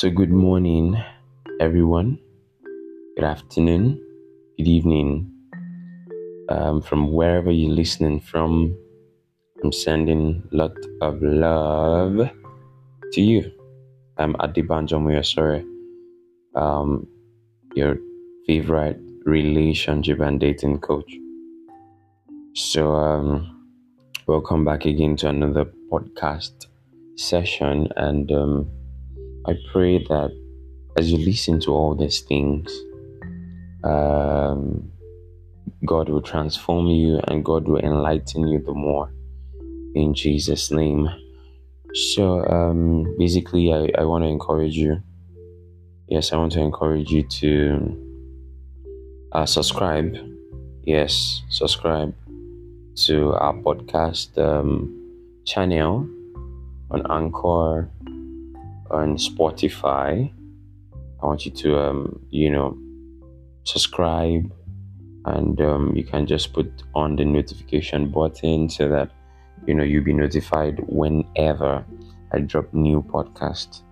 So, good morning, everyone. Good afternoon, good evening. Um, from wherever you're listening from, I'm sending lot of love to you. I'm Adibanjo Muyasore, um, your favorite relationship and dating coach. So, um, welcome back again to another podcast session. And um, I pray that as you listen to all these things, um, God will transform you and God will enlighten you the more in Jesus' name. So, um, basically, I, I want to encourage you. Yes, I want to encourage you to uh, subscribe. Yes, subscribe to our podcast um, channel on Anchor, on Spotify. I want you to, um, you know, subscribe and um, you can just put on the notification button so that you know you'll be notified whenever I drop new podcast.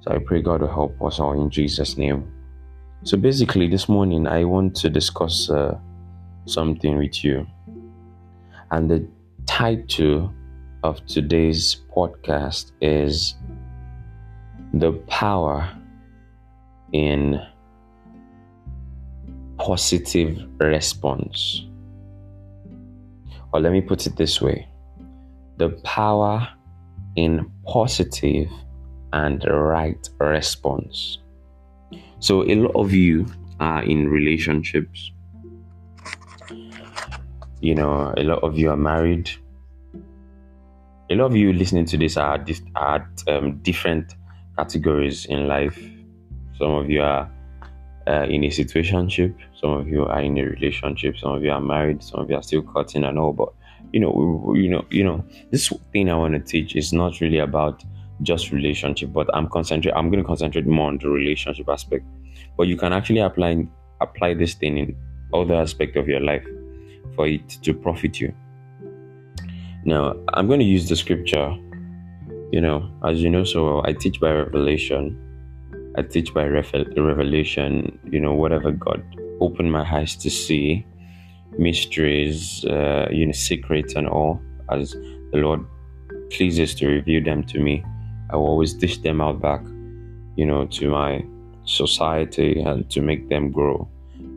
So I pray God will help us all in Jesus' name. So basically, this morning I want to discuss uh, something with you, and the title of today's podcast is the power in positive response. Or let me put it this way the power in positive and right response. So, a lot of you are in relationships. You know, a lot of you are married. A lot of you listening to this are, are um, different categories in life. Some of you are uh, in a situationship. Some of you are in a relationship. Some of you are married. Some of you are still cutting and all. But you know, you know, you know, this thing I want to teach is not really about just relationship, but I'm concentrate. I'm going to concentrate more on the relationship aspect. But you can actually apply apply this thing in other aspect of your life for it to profit you. Now, I'm going to use the scripture. You know, as you know so well, I teach by revelation. I teach by revelation. You know, whatever God opened my eyes to see mysteries, uh, you know, secrets and all, as the Lord pleases to reveal them to me. I will always dish them out back, you know, to my society and to make them grow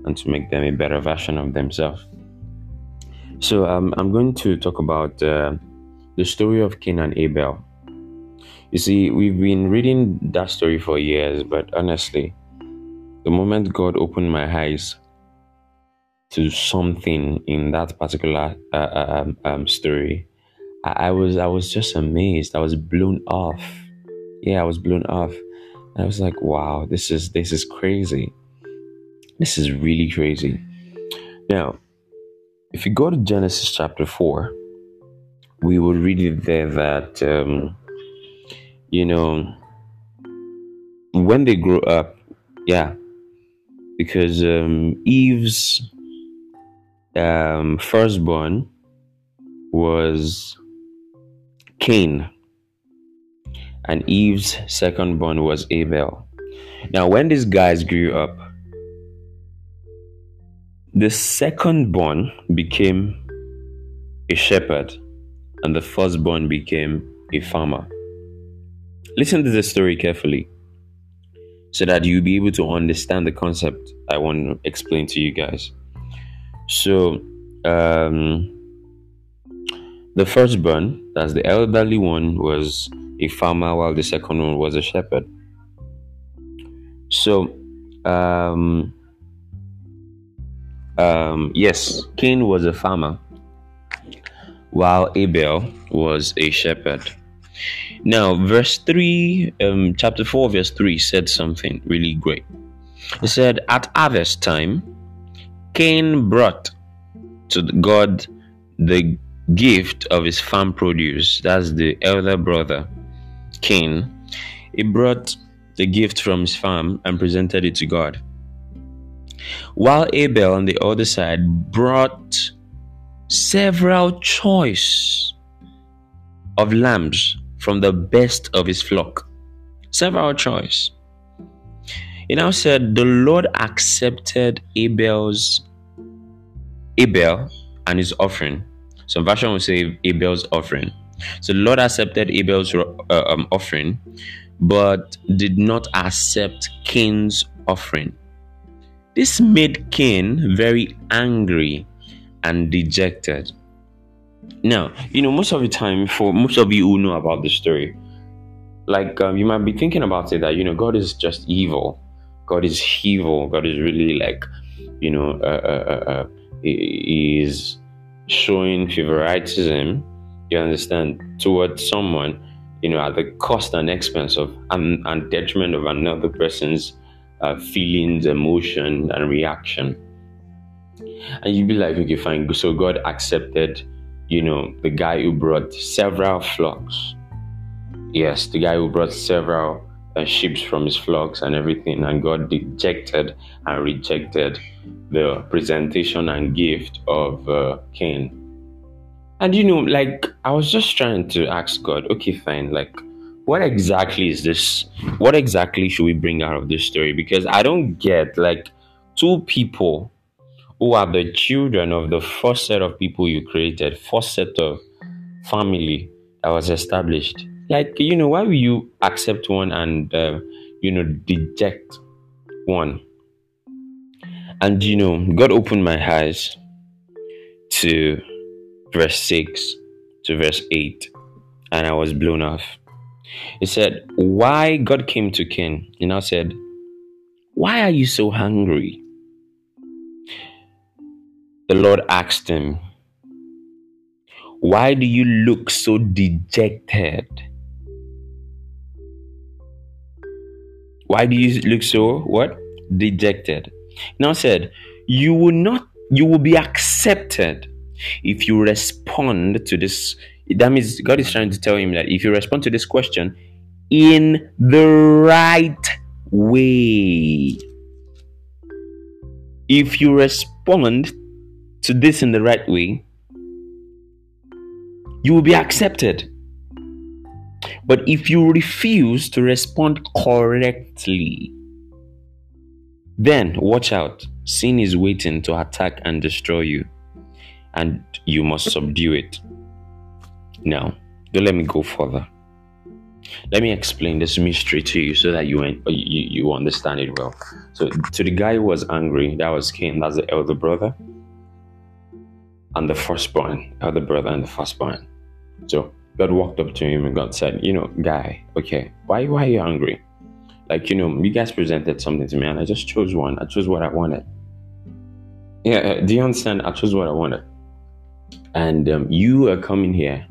and to make them a better version of themselves. So um, I'm going to talk about uh, the story of Cain and Abel. You see, we've been reading that story for years, but honestly, the moment God opened my eyes to something in that particular uh, uh, um, um, story, I, I, was I was just amazed. I was blown off. Yeah, I was blown off. I was like, wow, this is this is crazy. This is really crazy. Now, if you go to Genesis chapter four, we will read it there that um, you know when they grow up, yeah, because um, Eve's um, firstborn was Cain, and Eve's secondborn was Abel. Now, when these guys grew up, the secondborn became a shepherd, and the firstborn became a farmer. Listen to the story carefully so that you'll be able to understand the concept I want to explain to you guys. So, um, the firstborn, that's the elderly one, was a farmer, while the second one was a shepherd. So, um, um, yes, Cain was a farmer, while Abel was a shepherd. Now, verse 3, um, chapter 4, verse 3 said something really great. It said, At harvest time, Cain brought to God the gift of his farm produce. That's the elder brother, Cain. He brought the gift from his farm and presented it to God. While Abel on the other side brought several choice of lambs from the best of his flock Several choice. He now said, The Lord accepted Abel's Abel and his offering. Some version will say Abel's offering. So the Lord accepted Abel's uh, um, offering, but did not accept Cain's offering. This made Cain very angry and dejected. Now, you know, most of the time, for most of you who know about the story, like um, you might be thinking about it that you know God is just evil, God is evil, God is really like, you know, uh, uh, uh, uh is showing favoritism. You understand towards someone, you know, at the cost and expense of and, and detriment of another person's uh, feelings, emotion, and reaction. And you'd be like, okay, fine. So God accepted you know, the guy who brought several flocks. Yes, the guy who brought several uh, sheep from his flocks and everything, and God dejected and rejected the presentation and gift of uh, Cain. And you know, like, I was just trying to ask God, okay, fine, like, what exactly is this? What exactly should we bring out of this story? Because I don't get, like, two people who are the children of the first set of people you created, first set of family that was established. Like, you know, why will you accept one and, uh, you know, deject one? And, you know, God opened my eyes to verse 6 to verse 8, and I was blown off. He said, Why God came to Cain, and I said, Why are you so hungry? The Lord asked him, Why do you look so dejected? Why do you look so what? Dejected. Now said, You will not you will be accepted if you respond to this. That means God is trying to tell him that if you respond to this question in the right way, if you respond to this in the right way, you will be accepted. But if you refuse to respond correctly, then watch out. Sin is waiting to attack and destroy you, and you must subdue it. Now, don't let me go further. Let me explain this mystery to you so that you, you, you understand it well. So, to the guy who was angry, that was Cain, that's the elder brother and the firstborn, elder brother and the firstborn. So God walked up to him and God said, You know, guy, okay, why, why are you angry? Like, you know, you guys presented something to me and I just chose one. I chose what I wanted. Yeah, uh, do you understand? I chose what I wanted. And um, you are coming here.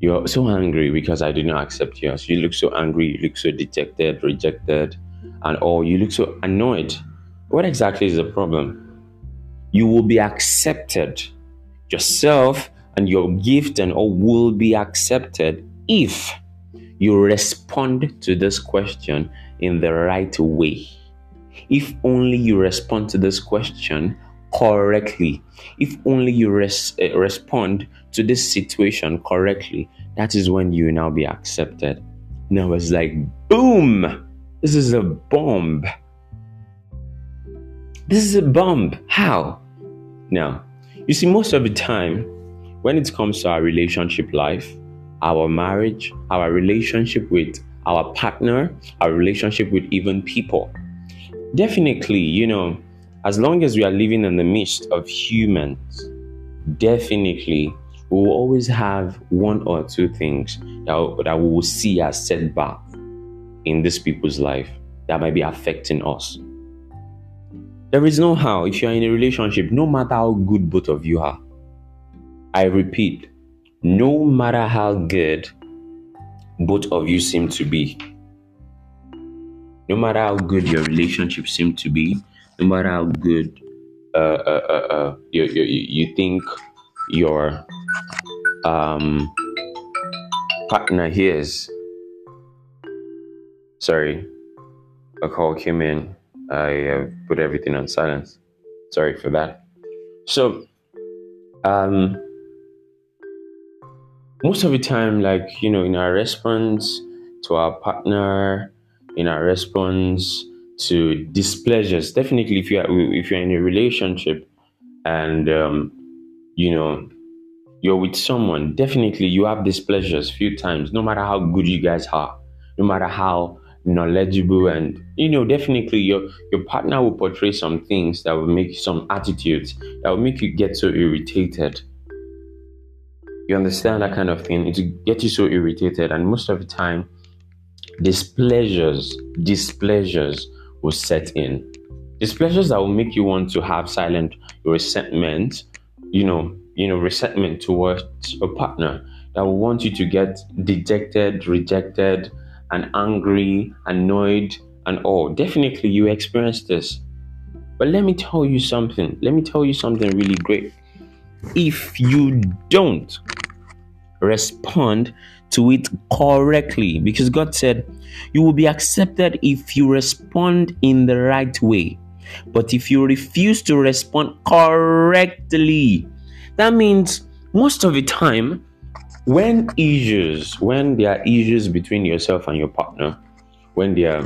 You're so angry because I did not accept yours. You look so angry. You look so dejected, rejected, and all. You look so annoyed. What exactly is the problem? You will be accepted yourself and your gift and all will be accepted if you respond to this question in the right way. If only you respond to this question correctly, if only you res- uh, respond to this situation correctly, that is when you will now be accepted. Now it's like, boom, this is a bomb. This is a bomb. How? Now, you see, most of the time, when it comes to our relationship life, our marriage, our relationship with our partner, our relationship with even people, definitely, you know, as long as we are living in the midst of humans, definitely we will always have one or two things that, that we will see as setback in these people's life that might be affecting us. There is no how if you are in a relationship, no matter how good both of you are. I repeat, no matter how good both of you seem to be, no matter how good your relationship seems to be, no matter how good uh, uh, uh, uh, you, you, you think your um, partner is. Sorry, a call came in. I have put everything on silence. Sorry for that. So, um, most of the time, like, you know, in our response to our partner, in our response to displeasures. Definitely, if you are if you're in a relationship and um, you know you're with someone, definitely you have displeasures few times. No matter how good you guys are, no matter how knowledgeable and you know definitely your your partner will portray some things that will make some attitudes that will make you get so irritated. You understand that kind of thing? It will get you so irritated and most of the time displeasures displeasures will set in. Displeasures that will make you want to have silent resentment you know you know resentment towards a partner that will want you to get dejected rejected and angry, annoyed, and all. Definitely, you experience this. But let me tell you something. Let me tell you something really great. If you don't respond to it correctly, because God said you will be accepted if you respond in the right way. But if you refuse to respond correctly, that means most of the time when issues when there are issues between yourself and your partner when there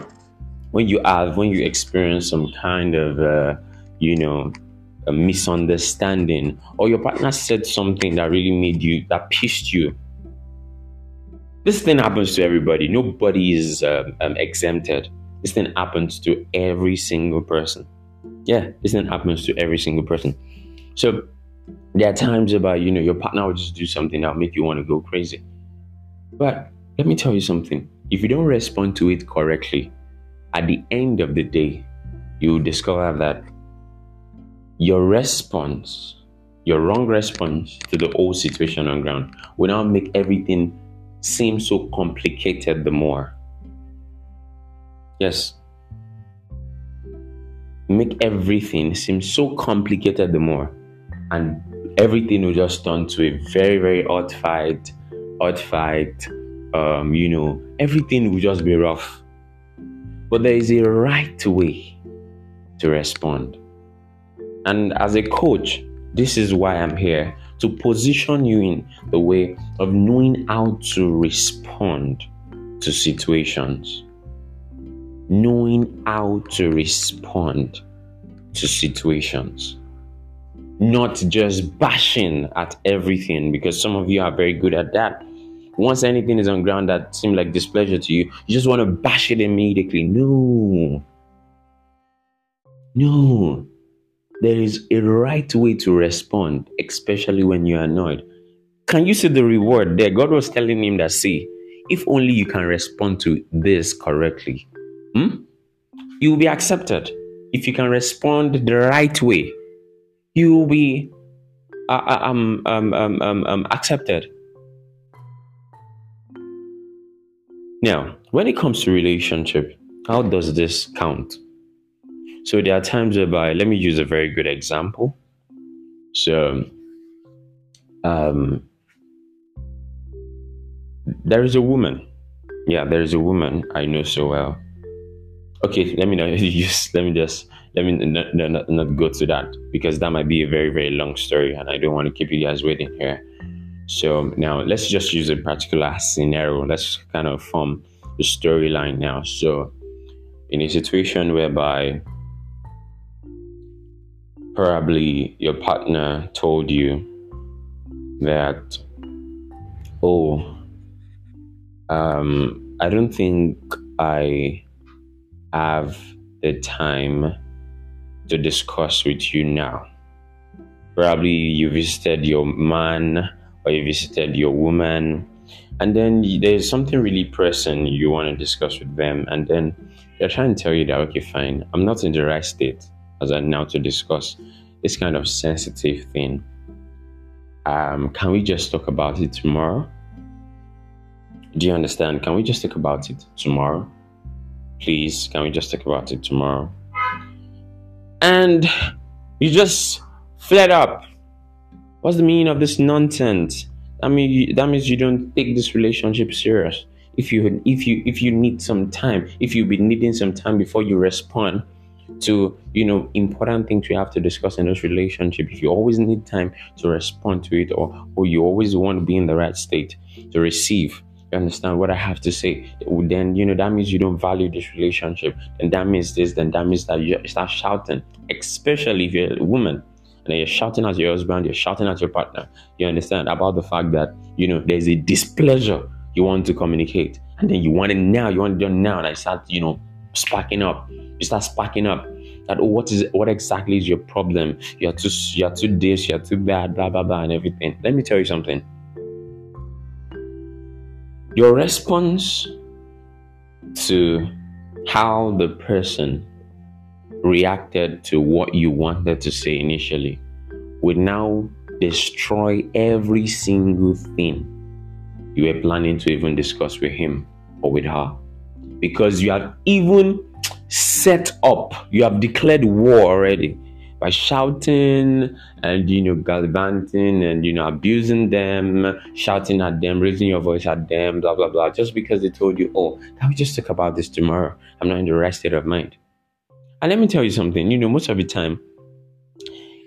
when you have when you experience some kind of uh, you know a misunderstanding or your partner said something that really made you that pissed you this thing happens to everybody. Nobody is um, um, exempted. This thing happens to every single person. Yeah this thing happens to every single person. So there are times about, you know, your partner will just do something that'll make you want to go crazy. But let me tell you something. If you don't respond to it correctly, at the end of the day, you will discover that your response, your wrong response to the whole situation on ground, will now make everything seem so complicated the more. Yes. Make everything seem so complicated the more and everything will just turn to a very very hot fight hot fight. Um, you know everything will just be rough. But there is a right way to respond. And as a coach this is why i'm here to position you in the way of knowing how to respond to situations. Knowing how to respond to situations not just bashing at everything because some of you are very good at that. Once anything is on ground that seems like displeasure to you, you just want to bash it immediately. No. No. There is a right way to respond, especially when you're annoyed. Can you see the reward there? God was telling him that, see, if only you can respond to this correctly, hmm? you will be accepted. If you can respond the right way, you will be uh, uh, um, um, um, um, um, accepted. Now, when it comes to relationship, how does this count? So there are times whereby, let me use a very good example. So, um, there is a woman. Yeah, there is a woman I know so well. Okay, let me know. Just let me just let me not, not, not go to that because that might be a very very long story and i don't want to keep you guys waiting here. So now let's just use a particular scenario. Let's kind of form the storyline now. So in a situation whereby probably your partner told you that oh um i don't think i have the time to discuss with you now. Probably you visited your man or you visited your woman, and then there's something really pressing you want to discuss with them, and then they're trying to tell you that, okay, fine, I'm not in the right state as I now to discuss this kind of sensitive thing. Um, can we just talk about it tomorrow? Do you understand? Can we just talk about it tomorrow? Please, can we just talk about it tomorrow? And you just fled up. What's the meaning of this nonsense? I mean, that means you don't take this relationship serious. If you if you if you need some time, if you've been needing some time before you respond to you know important things you have to discuss in this relationship, if you always need time to respond to it, or or you always want to be in the right state to receive, You understand what I have to say? Then you know that means you don't value this relationship. And that means this. Then that means that you start shouting, especially if you're a woman. And you're shouting at your husband, you're shouting at your partner. You understand about the fact that you know there's a displeasure you want to communicate, and then you want it now. You want it done now, and I start you know sparking up. You start sparking up that oh, what is what exactly is your problem? You're too you're too this, you're too bad, blah blah blah, and everything. Let me tell you something. Your response to how the person reacted to what you wanted to say initially would now destroy every single thing you were planning to even discuss with him or with her. Because you have even set up, you have declared war already by shouting and you know gallivanting and you know abusing them, shouting at them, raising your voice at them, blah blah blah, just because they told you, oh, can we just talk about this tomorrow? I'm not in the right state of mind. And let me tell you something, you know, most of the time,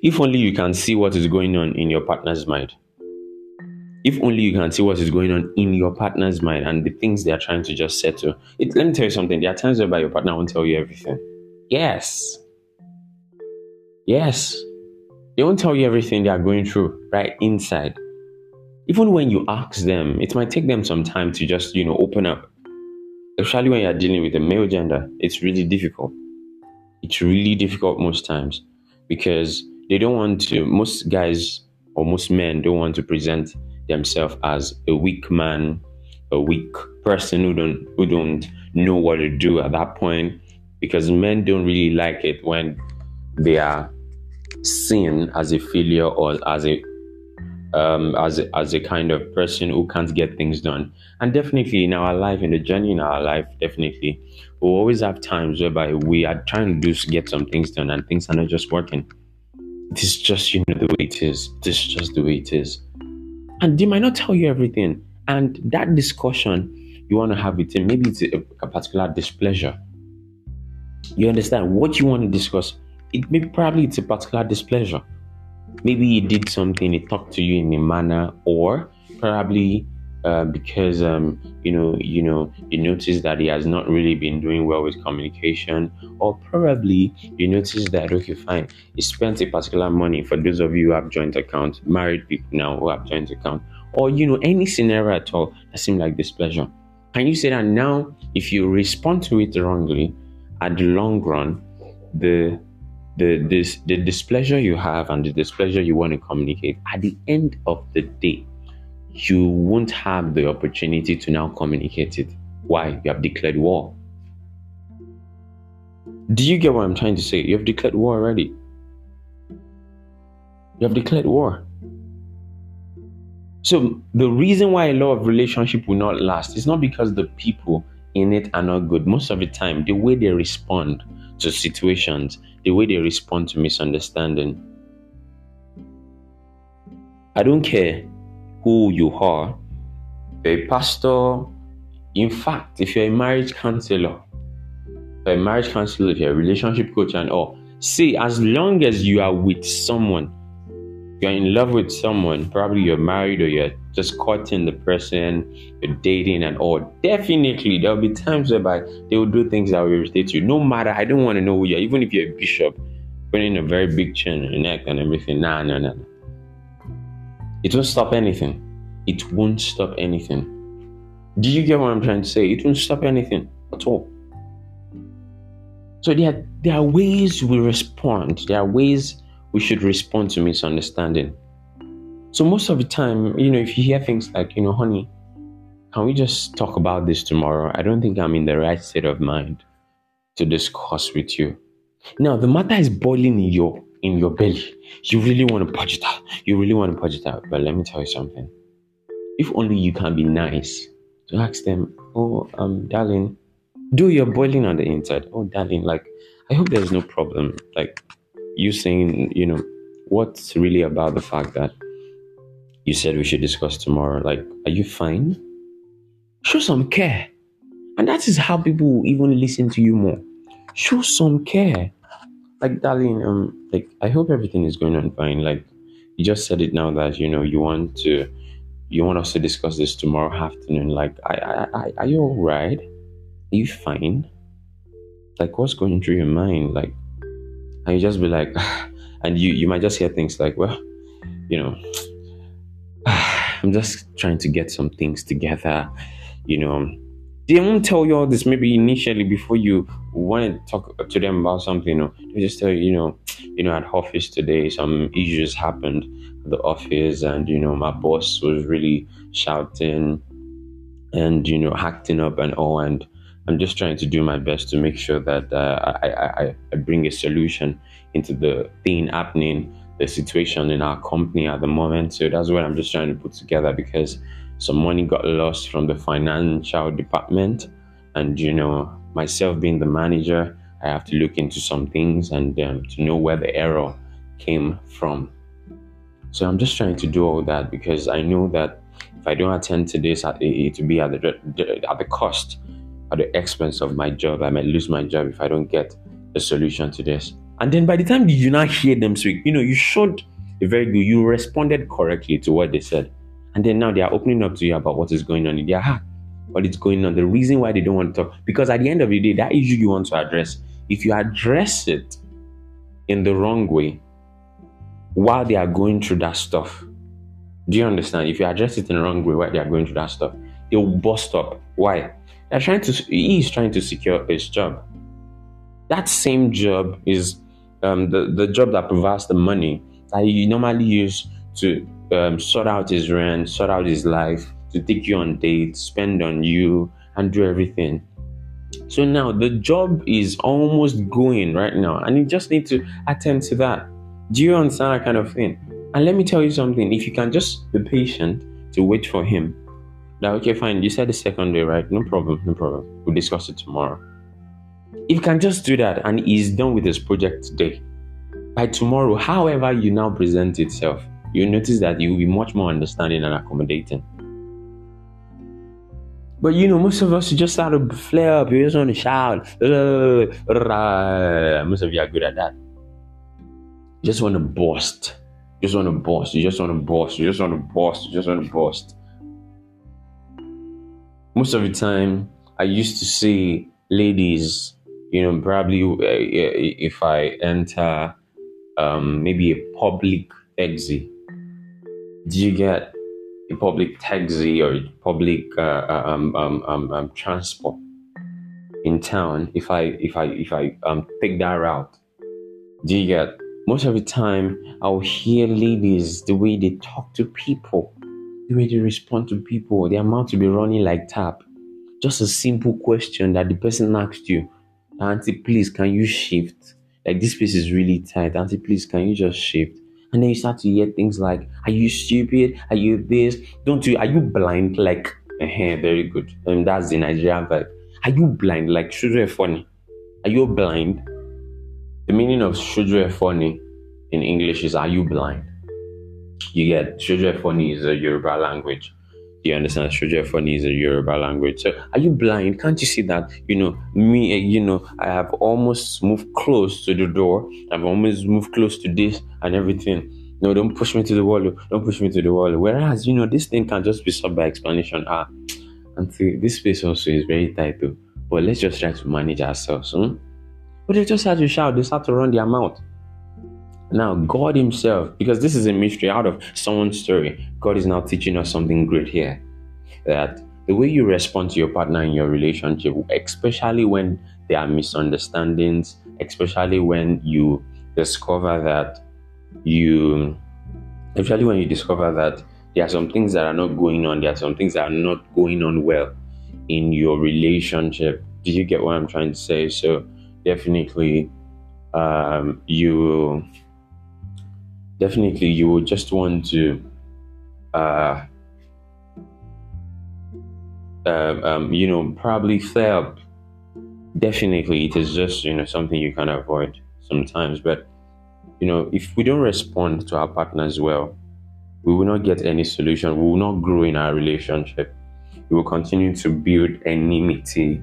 if only you can see what is going on in your partner's mind, if only you can see what is going on in your partner's mind and the things they are trying to just settle. It, let me tell you something. There are times whereby your partner won't tell you everything. Yes. Yes. They won't tell you everything they are going through right inside. Even when you ask them, it might take them some time to just, you know, open up. Especially when you're dealing with the male gender, it's really difficult. It's really difficult most times because they don't want to, most guys or most men don't want to present themselves as a weak man, a weak person who don't who don't know what to do at that point because men don't really like it when they are seen as a failure or as a um, as a, as a kind of person who can't get things done. And definitely in our life, in the journey in our life, definitely we we'll always have times whereby we are trying to do get some things done and things are not just working. It is just you know the way it is. This is just the way it is and they might not tell you everything. And that discussion you want to have with him, maybe it's a, a particular displeasure. You understand what you want to discuss? It maybe probably it's a particular displeasure. Maybe he did something, he talked to you in a manner, or probably uh, because um, you know you know you notice that he has not really been doing well with communication or probably you notice that okay fine he spent a particular money for those of you who have joint account married people now who have joint account or you know any scenario at all that seems like displeasure can you say that now if you respond to it wrongly at the long run the the this the displeasure you have and the displeasure you want to communicate at the end of the day you won't have the opportunity to now communicate it. Why? You have declared war. Do you get what I'm trying to say? You have declared war already. You have declared war. So the reason why a lot of relationship will not last is not because the people in it are not good. Most of the time, the way they respond to situations, the way they respond to misunderstanding. I don't care who you are, a pastor. In fact, if you're a marriage counselor, a marriage counselor, if you're a relationship coach, and all, see, as long as you are with someone, you're in love with someone, probably you're married or you're just courting the person, you're dating and all. Definitely, there'll be times whereby they will do things that will irritate you. No matter, I don't want to know who you are, even if you're a bishop, putting a very big chain on your neck and everything. Nah, nah, nah. It won't stop anything. It won't stop anything. Do you get what I'm trying to say? It won't stop anything at all. So there are, there are ways we respond. There are ways we should respond to misunderstanding. So most of the time, you know, if you hear things like, you know, honey, can we just talk about this tomorrow? I don't think I'm in the right state of mind to discuss with you. Now the matter is boiling in your in your belly. You really want to purge it out. You really want to purge it out. But let me tell you something. If only you can be nice to ask them, oh, um, darling, do your boiling on the inside. Oh, darling, like, I hope there's no problem. Like, you saying, you know, what's really about the fact that you said we should discuss tomorrow? Like, are you fine? Show some care. And that is how people will even listen to you more. Show some care like darling um like i hope everything is going on fine like you just said it now that you know you want to you want us to discuss this tomorrow afternoon. Like, I, I, I, are you all right? Are you fine? Like, what's going through your mind? Like, and you just be like, and you, you might just hear things like, well, you know, I'm just trying to get some things together, you know. They won't tell you all this maybe initially before you want to talk to them about something. You know, they just tell you, you know, you know, at office today some issues happened at the office, and you know, my boss was really shouting and you know acting up and all, and I'm just trying to do my best to make sure that uh, I, I I bring a solution into the thing happening the situation in our company at the moment. So that's what I'm just trying to put together because some money got lost from the financial department. And, you know, myself being the manager, I have to look into some things and um, to know where the error came from. So I'm just trying to do all that because I know that if I don't attend to this, it will be at the, at the cost, at the expense of my job. I might lose my job if I don't get a solution to this. And then by the time you now hear them speak, you know, you showed a very good, you responded correctly to what they said. And then now they are opening up to you about what is going on in their heart, what is going on, the reason why they don't want to talk. Because at the end of the day, that issue you want to address, if you address it in the wrong way while they are going through that stuff, do you understand? If you address it in the wrong way while they are going through that stuff, they will bust up. Why? They're trying to, he is trying to secure his job. That same job is um, the, the job that provides the money that he normally use to um, sort out his rent, sort out his life, to take you on dates, spend on you, and do everything. So now the job is almost going right now, and you just need to attend to that. Do you understand that kind of thing? And let me tell you something if you can just be patient to wait for him, that okay, fine, you said the second day, right? No problem, no problem. We'll discuss it tomorrow. If you can just do that and he's done with his project today, by tomorrow, however you now present itself, you notice that you will be much more understanding and accommodating. But you know, most of us just start to flare up. You just want to shout. Most of you are good at that. You just want to burst. You just want to burst. You just want to burst. You just want to burst. You just want to burst. Most of the time, I used to see ladies you know, probably uh, if I enter um, maybe a public taxi, do you get a public taxi or public uh, uh, um, um, um, um, transport in town? If I if I if I um, take that route, do you get? Most of the time, I'll hear ladies the way they talk to people, the way they respond to people, their mouth to be running like tap. Just a simple question that the person asked you Auntie, please, can you shift? Like this place is really tight. Auntie, please, can you just shift? And then you start to hear things like, Are you stupid? Are you this? Don't you? Are you blind? Like, uh-huh, very good. And um, that's the Nigerian vibe. Are you blind? Like, Shudre funny. Are you blind? The meaning of Shudre funny in English is, Are you blind? You get Shudre funny is a Yoruba language you understand Shojefoni is a Yoruba language. So are you blind? Can't you see that? You know, me, you know, I have almost moved close to the door. I've almost moved close to this and everything. No, don't push me to the wall. Don't push me to the wall. Whereas, you know, this thing can just be solved by explanation. Ah, and see, this space also is very tight though. But let's just try to manage ourselves. Hmm? But they just have to shout, they start to run their mouth. Now, God Himself, because this is a mystery out of someone's story, God is now teaching us something great here. That the way you respond to your partner in your relationship, especially when there are misunderstandings, especially when you discover that you, especially when you discover that there are some things that are not going on, there are some things that are not going on well in your relationship. Do you get what I'm trying to say? So, definitely, um, you definitely you will just want to uh, um, um, you know probably flare up. Definitely it is just you know something you can avoid sometimes but you know if we don't respond to our partners well we will not get any solution. We will not grow in our relationship. We will continue to build enmity.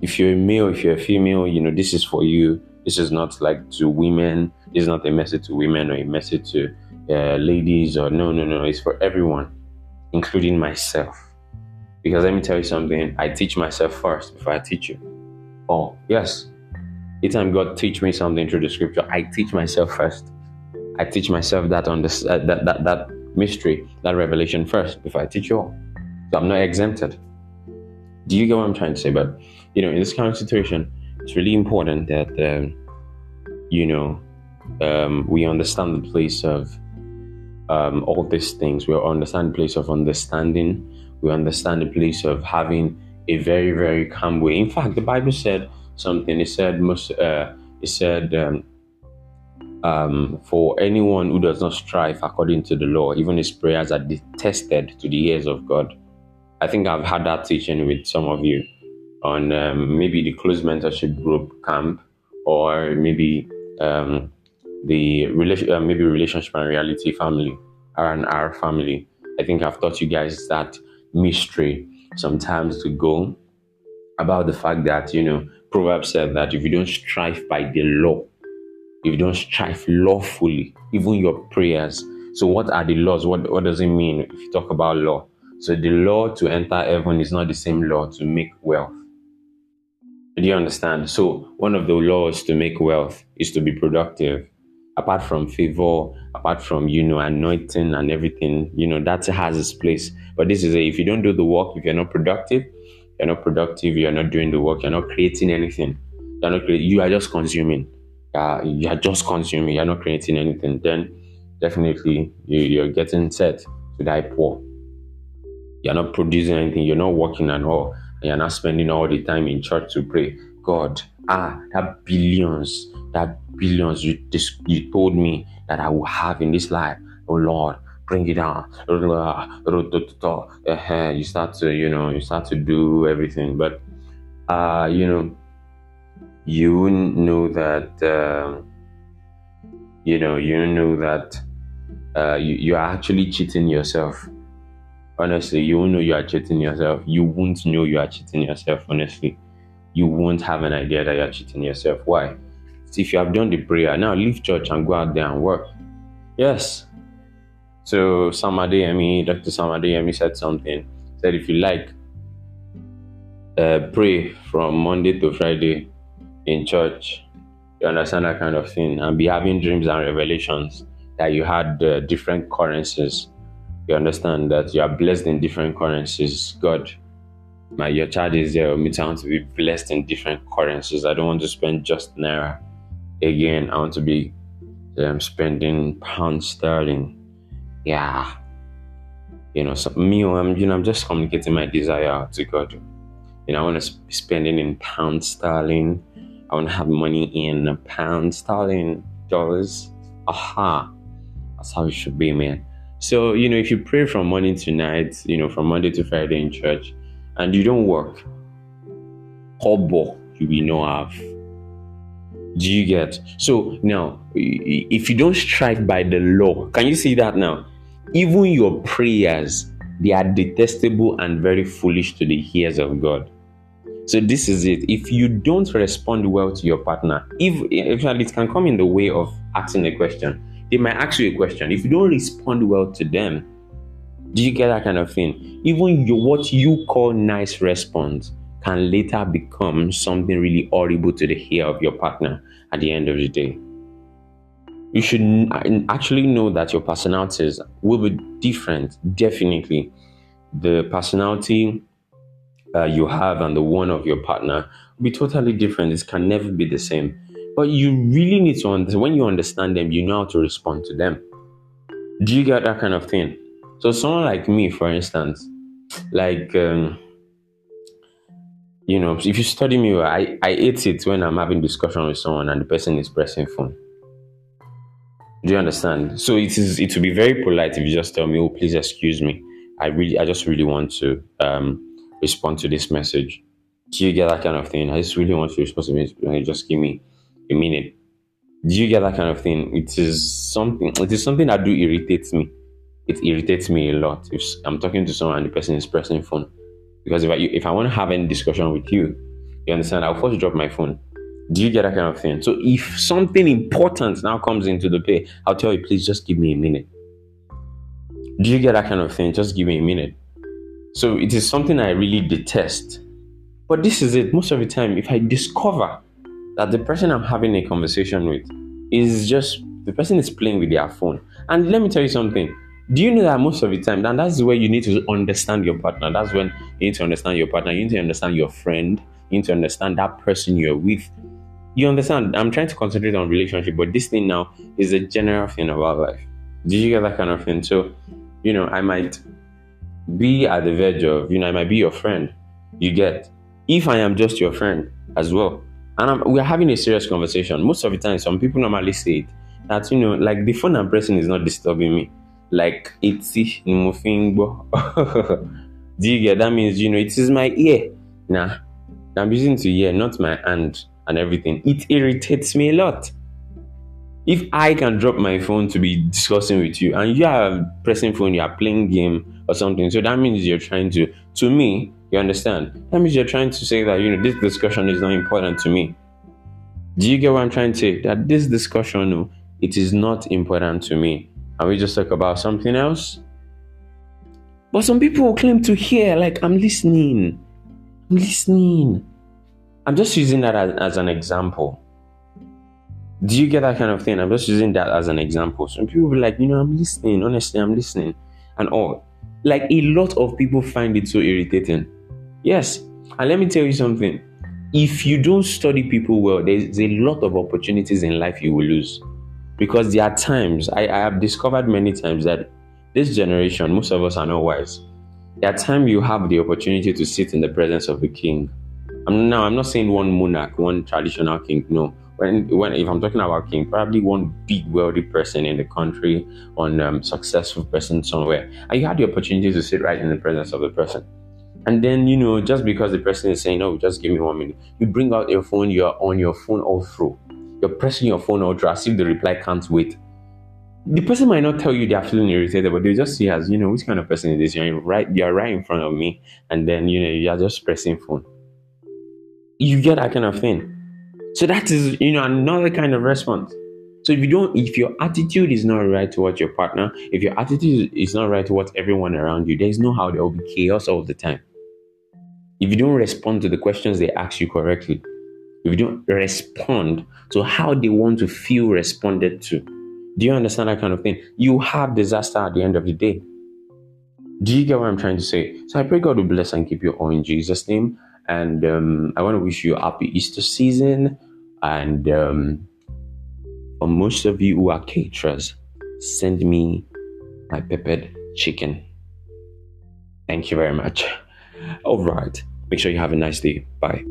If you're a male if you're a female you know this is for you. This is not like to women. Is not a message to women or a message to uh, ladies or no, no, no. It's for everyone, including myself. Because let me tell you something. I teach myself first before I teach you. Oh yes, anytime God teach me something through the scripture, I teach myself first. I teach myself that on this uh, that, that that mystery, that revelation first before I teach you all. So I'm not exempted. Do you get what I'm trying to say? But you know, in this kind of situation, it's really important that um, you know um, we understand the place of um, all these things. We understand the place of understanding. We understand the place of having a very very calm way. In fact, the Bible said something. It said most. Uh, it said. Um, um, for anyone who does not strive according to the law, even his prayers are detested to the ears of God. I think I've had that teaching with some of you on um, maybe the close mentorship group camp or maybe um, the relation, uh, maybe relationship and reality family R and R family. I think I've taught you guys that mystery sometimes to go about the fact that you know Proverbs said that if you don't strive by the law, if you don't strive lawfully, even your prayers. So what are the laws? What what does it mean if you talk about law? So the law to enter heaven is not the same law to make wealth. Do you understand? So one of the laws to make wealth is to be productive. Apart from favor, apart from you know anointing and everything, you know that has its place. But this is a, if you don't do the work, if you're not productive, you're not productive, you're not doing the work, you're not creating anything. You're not you are just consuming. Uh, you are just consuming. You're not creating anything. Then definitely you, you're getting set to die poor you're not producing anything, you're not working at all, and you're not spending all the time in church to pray. God, ah, that billions, that billions you, you told me that I will have in this life. Oh Lord, bring it down. You start to, you know, you start to do everything, but, uh, you know, you know that, uh, you know, you know that uh, you, you are actually cheating yourself honestly, you won't know you are cheating yourself. You won't know you are cheating yourself, honestly. You won't have an idea that you're cheating yourself. Why? If you have done the prayer, now leave church and go out there and work. Yes. So Sam Adeyemi, Dr. Sam Adeyemi said something. Said if you like, uh, pray from Monday to Friday in church. You understand that kind of thing, and be having dreams and revelations that you had uh, different currencies you understand that you are blessed in different currencies. God, my your child is there. Me to be blessed in different currencies. I don't want to spend just naira. Again, I want to be um, spending pound sterling. Yeah, you know, so me, I'm you know, I'm just communicating my desire to God. You know, I want to be spending in pound sterling. I want to have money in pound sterling dollars. Aha, that's how it should be, man. So, you know, if you pray from morning to night, you know, from Monday to Friday in church, and you don't work, hobo you will not have. Do you get? So now, if you don't strive by the law, can you see that now? Even your prayers, they are detestable and very foolish to the ears of God. So this is it. If you don't respond well to your partner, if actually it can come in the way of asking a question they might ask you a question. If you don't respond well to them, do you get that kind of thing? Even your, what you call nice response can later become something really horrible to the ear of your partner at the end of the day. You should actually know that your personalities will be different, definitely. The personality uh, you have and the one of your partner will be totally different. It can never be the same. But you really need to understand, when you understand them, you know how to respond to them. Do you get that kind of thing? So, someone like me, for instance, like, um, you know, if you study me, I, I hate it when I'm having discussion with someone and the person is pressing phone. Do you understand? So it is it will be very polite if you just tell me, oh, please excuse me. I really I just really want to um, respond to this message. Do you get that kind of thing? I just really want to respond to this. Just give me a minute. Do you get that kind of thing? It is something. It is something that do irritates me. It irritates me a lot if I'm talking to someone and the person is pressing phone. Because if I if I want to have any discussion with you, you understand, I'll first drop my phone Do you get that kind of thing? So if something important now comes into the pay, I'll tell you, please just give me a minute. Do you get that kind of thing? Just give me a minute. So it is something I really detest. But this is it. Most of the time, if I discover that the person I'm having a conversation with is just the person is playing with their phone. And let me tell you something. Do you know that most of the time, and that's where you need to understand your partner. That's when you need to understand your partner. You need to understand your friend. You need to understand that person you're with. You understand? I'm trying to concentrate on relationship, but this thing now is a general thing about life. Did you get that kind of thing? So, you know, I might be at the verge of, you know, I might be your friend. You get, if I am just your friend as well, and I'm, we're having a serious conversation. Most of the time, some people normally say it that you know, like the phone I'm pressing is not disturbing me. Like it's moving. Do you get that? Means you know, it is my ear. Nah, I'm using to ear, not my hand and everything. It irritates me a lot if I can drop my phone to be discussing with you and you are pressing phone, you are playing game or something, so that means you're trying to, to me, you understand? That means you're trying to say that, you know, this discussion is not important to me. Do you get what I'm trying to say? That this discussion, oh, it is not important to me. And we just talk about something else? But some people claim to hear, like, I'm listening. I'm listening. I'm just using that as, as an example do you get that kind of thing? I'm just using that as an example. Some people be like, you know, I'm listening. Honestly, I'm listening, and all. Like a lot of people find it so irritating. Yes, and let me tell you something. If you don't study people well, there's a lot of opportunities in life you will lose. Because there are times I, I have discovered many times that this generation, most of us are not wise. There are times you have the opportunity to sit in the presence of a king. I'm now I'm not saying one monarch, one traditional king, no when when if I'm talking about king, probably one big wealthy person in the country, one um, successful person somewhere, and you had the opportunity to sit right in the presence of the person. And then you know, just because the person is saying, "Oh, just give me one minute," you bring out your phone. You're on your phone all through. You're pressing your phone through as if the reply can't wait. The person might not tell you they are feeling irritated, but they just see as you know which kind of person is this. You're right. You're right in front of me, and then you know you're just pressing phone. You get that kind of thing. So that is, you know, another kind of response. So if you don't, if your attitude is not right towards your partner, if your attitude is not right towards everyone around you, there is no how there will be chaos all the time. If you don't respond to the questions they ask you correctly, if you don't respond to how they want to feel responded to, do you understand that kind of thing? You have disaster at the end of the day. Do you get what I'm trying to say? So I pray God will bless and keep you all in Jesus' name. And um, I want to wish you a happy Easter season. And um, for most of you who are caterers, send me my peppered chicken. Thank you very much. All right. Make sure you have a nice day. Bye.